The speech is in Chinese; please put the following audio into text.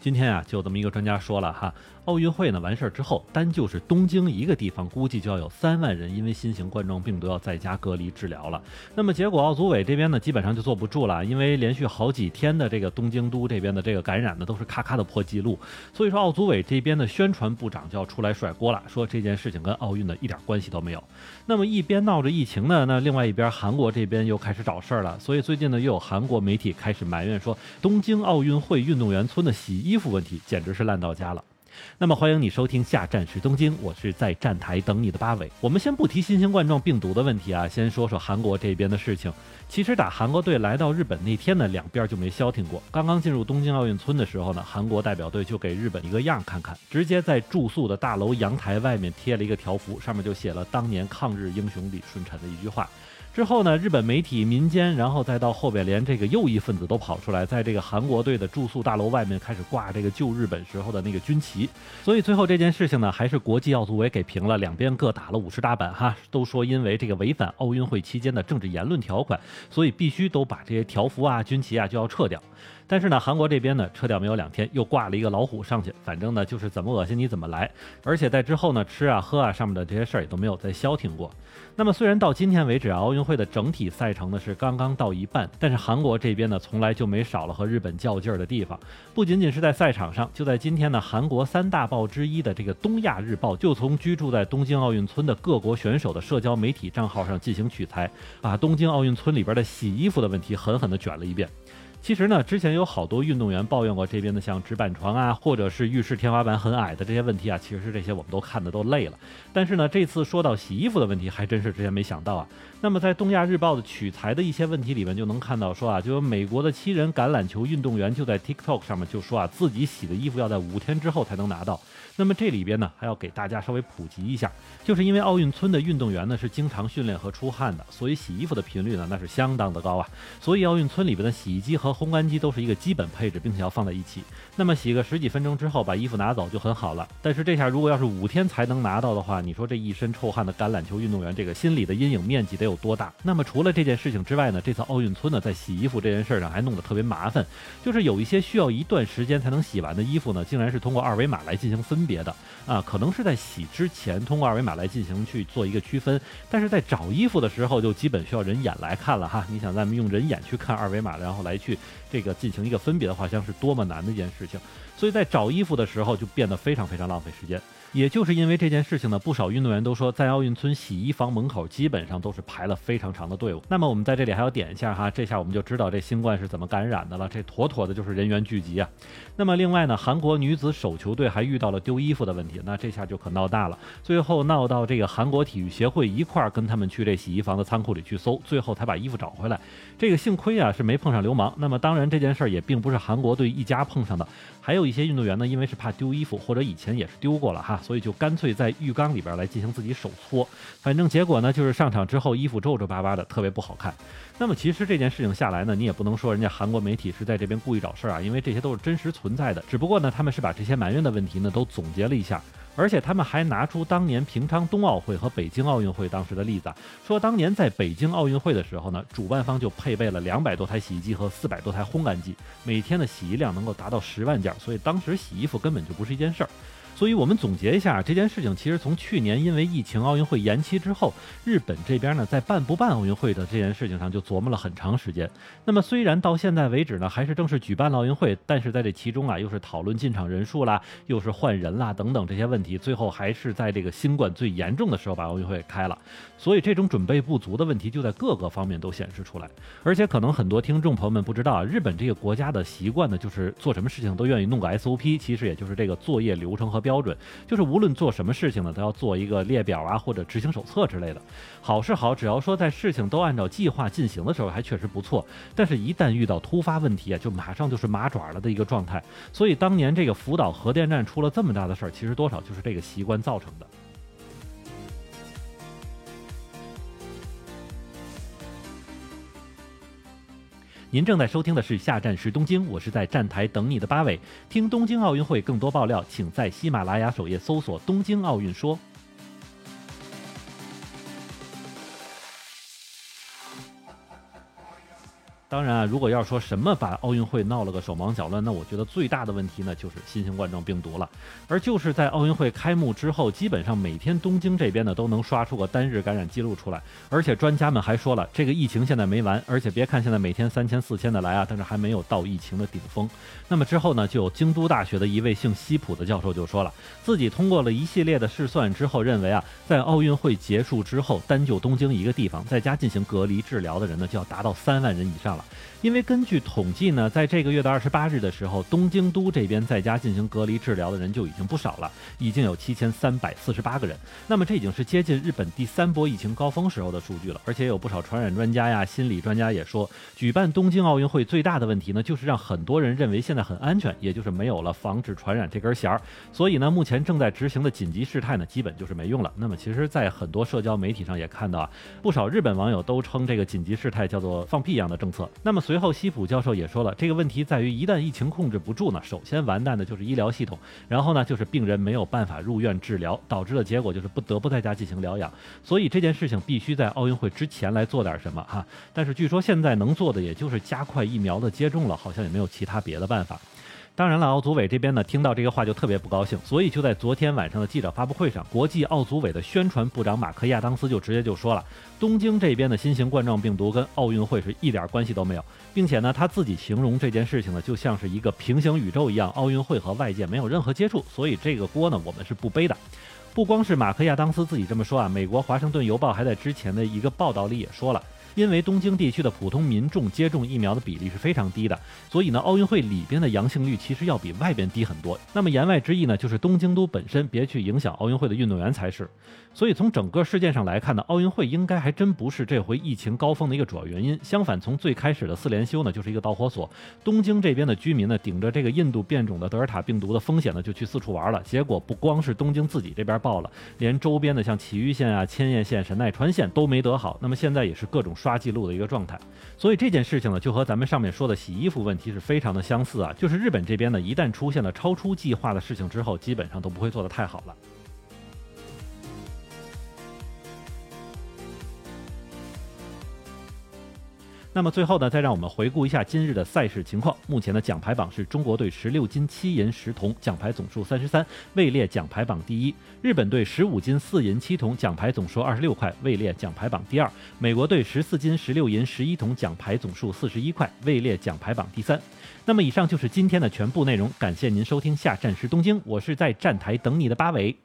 今天啊，就这么一个专家说了哈，奥运会呢完事儿之后，单就是东京一个地方，估计就要有三万人因为新型冠状病毒要在家隔离治疗了。那么结果奥组委这边呢，基本上就坐不住了，因为连续好几天的这个东京都这边的这个感染呢，都是咔咔的破纪录。所以说奥组委这边的宣传部长就要出来甩锅了，说这件事情跟奥运呢一点关系都没有。那么一边闹着疫情呢，那另外一边韩国这边又开始找事儿了。所以最近呢，又有韩国媒体开始埋怨说，东京奥运会运动员村的洗衣衣服问题简直是烂到家了。那么欢迎你收听下站是东京，我是在站台等你的八尾。我们先不提新型冠状病毒的问题啊，先说说韩国这边的事情。其实打韩国队来到日本那天呢，两边就没消停过。刚刚进入东京奥运村的时候呢，韩国代表队就给日本一个样看看，直接在住宿的大楼阳台外面贴了一个条幅，上面就写了当年抗日英雄李舜臣的一句话。之后呢，日本媒体、民间，然后再到后边，连这个右翼分子都跑出来，在这个韩国队的住宿大楼外面开始挂这个旧日本时候的那个军旗。所以最后这件事情呢，还是国际奥组委给评了，两边各打了五十大板哈，都说因为这个违反奥运会期间的政治言论条款，所以必须都把这些条幅啊、军旗啊就要撤掉。但是呢，韩国这边呢，撤掉没有两天，又挂了一个老虎上去，反正呢就是怎么恶心你怎么来。而且在之后呢，吃啊喝啊上面的这些事儿也都没有再消停过。那么虽然到今天为止啊，奥运会的整体赛程呢是刚刚到一半，但是韩国这边呢从来就没少了和日本较劲儿的地方。不仅仅是在赛场上，就在今天呢，韩国三大报之一的这个《东亚日报》就从居住在东京奥运村的各国选手的社交媒体账号上进行取材，把东京奥运村里边的洗衣服的问题狠狠地卷了一遍。其实呢，之前有好多运动员抱怨过这边的像纸板床啊，或者是浴室天花板很矮的这些问题啊。其实这些我们都看的都累了。但是呢，这次说到洗衣服的问题，还真是之前没想到啊。那么在《东亚日报》的取材的一些问题里面，就能看到说啊，就有美国的七人橄榄球运动员就在 TikTok 上面就说啊，自己洗的衣服要在五天之后才能拿到。那么这里边呢，还要给大家稍微普及一下，就是因为奥运村的运动员呢是经常训练和出汗的，所以洗衣服的频率呢那是相当的高啊。所以奥运村里边的洗衣机和烘干机都是一个基本配置，并且要放在一起。那么洗个十几分钟之后，把衣服拿走就很好了。但是这下如果要是五天才能拿到的话，你说这一身臭汗的橄榄球运动员，这个心理的阴影面积得有多大？那么除了这件事情之外呢，这次奥运村呢在洗衣服这件事上还弄得特别麻烦，就是有一些需要一段时间才能洗完的衣服呢，竟然是通过二维码来进行分别的啊，可能是在洗之前通过二维码来进行去做一个区分，但是在找衣服的时候就基本需要人眼来看了哈。你想咱们用人眼去看二维码，然后来去这个进行一个分别的话，像是多么难的一件事情。所以在找衣服的时候就变得非常非常浪费时间。也就是因为这件事情呢，不少运动员都说，在奥运村洗衣房门口基本上都是排了非常长的队伍。那么我们在这里还要点一下哈，这下我们就知道这新冠是怎么感染的了。这妥妥的就是人员聚集啊。那么另外呢，韩国女子手球队还遇到了丢衣服的问题，那这下就可闹大了。最后闹到这个韩国体育协会一块儿跟他们去这洗衣房的仓库里去搜，最后才把衣服找回来。这个幸亏啊是没碰上流氓。那么当然这件事儿也并不是韩国队一家碰上的，还有一些运动员呢，因为是怕丢衣服或者以前也是丢过了哈，所以就干脆在浴缸里边来进行自己手搓。反正结果呢，就是上场之后衣服皱皱巴巴的，特别不好看。那么其实这件事情下来呢，你也不能说人家韩国媒体是在这边故意找事儿啊，因为这些都是真实存在的。只不过呢，他们是把这些埋怨的问题呢都总结了一下。而且他们还拿出当年平昌冬奥会和北京奥运会当时的例子，说当年在北京奥运会的时候呢，主办方就配备了两百多台洗衣机和四百多台烘干机，每天的洗衣量能够达到十万件，所以当时洗衣服根本就不是一件事儿。所以我们总结一下这件事情，其实从去年因为疫情奥运会延期之后，日本这边呢在办不办奥运会的这件事情上就琢磨了很长时间。那么虽然到现在为止呢还是正式举办了奥运会，但是在这其中啊又是讨论进场人数啦，又是换人啦等等这些问题，最后还是在这个新冠最严重的时候把奥运会开了。所以这种准备不足的问题就在各个方面都显示出来。而且可能很多听众朋友们不知道，日本这个国家的习惯呢就是做什么事情都愿意弄个 SOP，其实也就是这个作业流程和标。标准就是无论做什么事情呢，都要做一个列表啊，或者执行手册之类的。好是好，只要说在事情都按照计划进行的时候，还确实不错。但是，一旦遇到突发问题啊，就马上就是麻爪了的一个状态。所以，当年这个福岛核电站出了这么大的事儿，其实多少就是这个习惯造成的。您正在收听的是下站是东京，我是在站台等你的八尾。听东京奥运会更多爆料，请在喜马拉雅首页搜索“东京奥运说”。当然啊，如果要说什么把奥运会闹了个手忙脚乱，那我觉得最大的问题呢就是新型冠状病毒了。而就是在奥运会开幕之后，基本上每天东京这边呢都能刷出个单日感染记录出来。而且专家们还说了，这个疫情现在没完，而且别看现在每天三千四千的来啊，但是还没有到疫情的顶峰。那么之后呢，就有京都大学的一位姓西普的教授就说了，自己通过了一系列的试算之后，认为啊，在奥运会结束之后，单就东京一个地方在家进行隔离治疗的人呢，就要达到三万人以上。因为根据统计呢，在这个月的二十八日的时候，东京都这边在家进行隔离治疗的人就已经不少了，已经有七千三百四十八个人。那么这已经是接近日本第三波疫情高峰时候的数据了。而且有不少传染专家呀、心理专家也说，举办东京奥运会最大的问题呢，就是让很多人认为现在很安全，也就是没有了防止传染这根弦儿。所以呢，目前正在执行的紧急事态呢，基本就是没用了。那么其实，在很多社交媒体上也看到啊，不少日本网友都称这个紧急事态叫做放屁一样的政策。那么随后，西普教授也说了，这个问题在于，一旦疫情控制不住呢，首先完蛋的就是医疗系统，然后呢，就是病人没有办法入院治疗，导致的结果就是不得不在家进行疗养。所以这件事情必须在奥运会之前来做点什么哈。但是据说现在能做的也就是加快疫苗的接种了，好像也没有其他别的办法。当然了，奥组委这边呢，听到这个话就特别不高兴，所以就在昨天晚上的记者发布会上，国际奥组委的宣传部长马克亚当斯就直接就说了，东京这边的新型冠状病毒跟奥运会是一点关系都没有，并且呢，他自己形容这件事情呢，就像是一个平行宇宙一样，奥运会和外界没有任何接触，所以这个锅呢，我们是不背的。不光是马克亚当斯自己这么说啊，美国华盛顿邮报还在之前的一个报道里也说了。因为东京地区的普通民众接种疫苗的比例是非常低的，所以呢，奥运会里边的阳性率其实要比外边低很多。那么言外之意呢，就是东京都本身别去影响奥运会的运动员才是。所以从整个事件上来看呢，奥运会应该还真不是这回疫情高峰的一个主要原因。相反，从最开始的四连休呢，就是一个导火索。东京这边的居民呢，顶着这个印度变种的德尔塔病毒的风险呢，就去四处玩了。结果不光是东京自己这边爆了，连周边的像埼玉县啊、千叶县、神奈川县都没得好。那么现在也是各种刷记录的一个状态。所以这件事情呢，就和咱们上面说的洗衣服问题是非常的相似啊。就是日本这边呢，一旦出现了超出计划的事情之后，基本上都不会做得太好了。那么最后呢，再让我们回顾一下今日的赛事情况。目前的奖牌榜是中国队十六金七银十铜，奖牌总数三十三，位列奖牌榜第一；日本队十五金四银七铜，奖牌总数二十六块，位列奖牌榜第二；美国队十四金十六银十一铜，奖牌总数四十一块，位列奖牌榜第三。那么以上就是今天的全部内容，感谢您收听下站时东京，我是在站台等你的八尾。